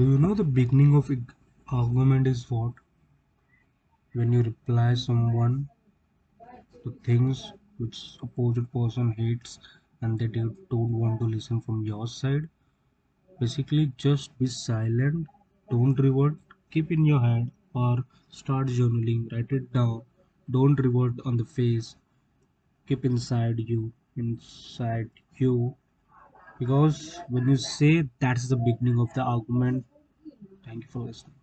Do you know the beginning of argument is what? When you reply someone to things which opposite person hates and they do- don't want to listen from your side. Basically, just be silent, don't revert, keep in your head or start journaling, write it down. Don't revert on the face, keep inside you, inside you. Because when you say that's the beginning of the argument, thank you for listening.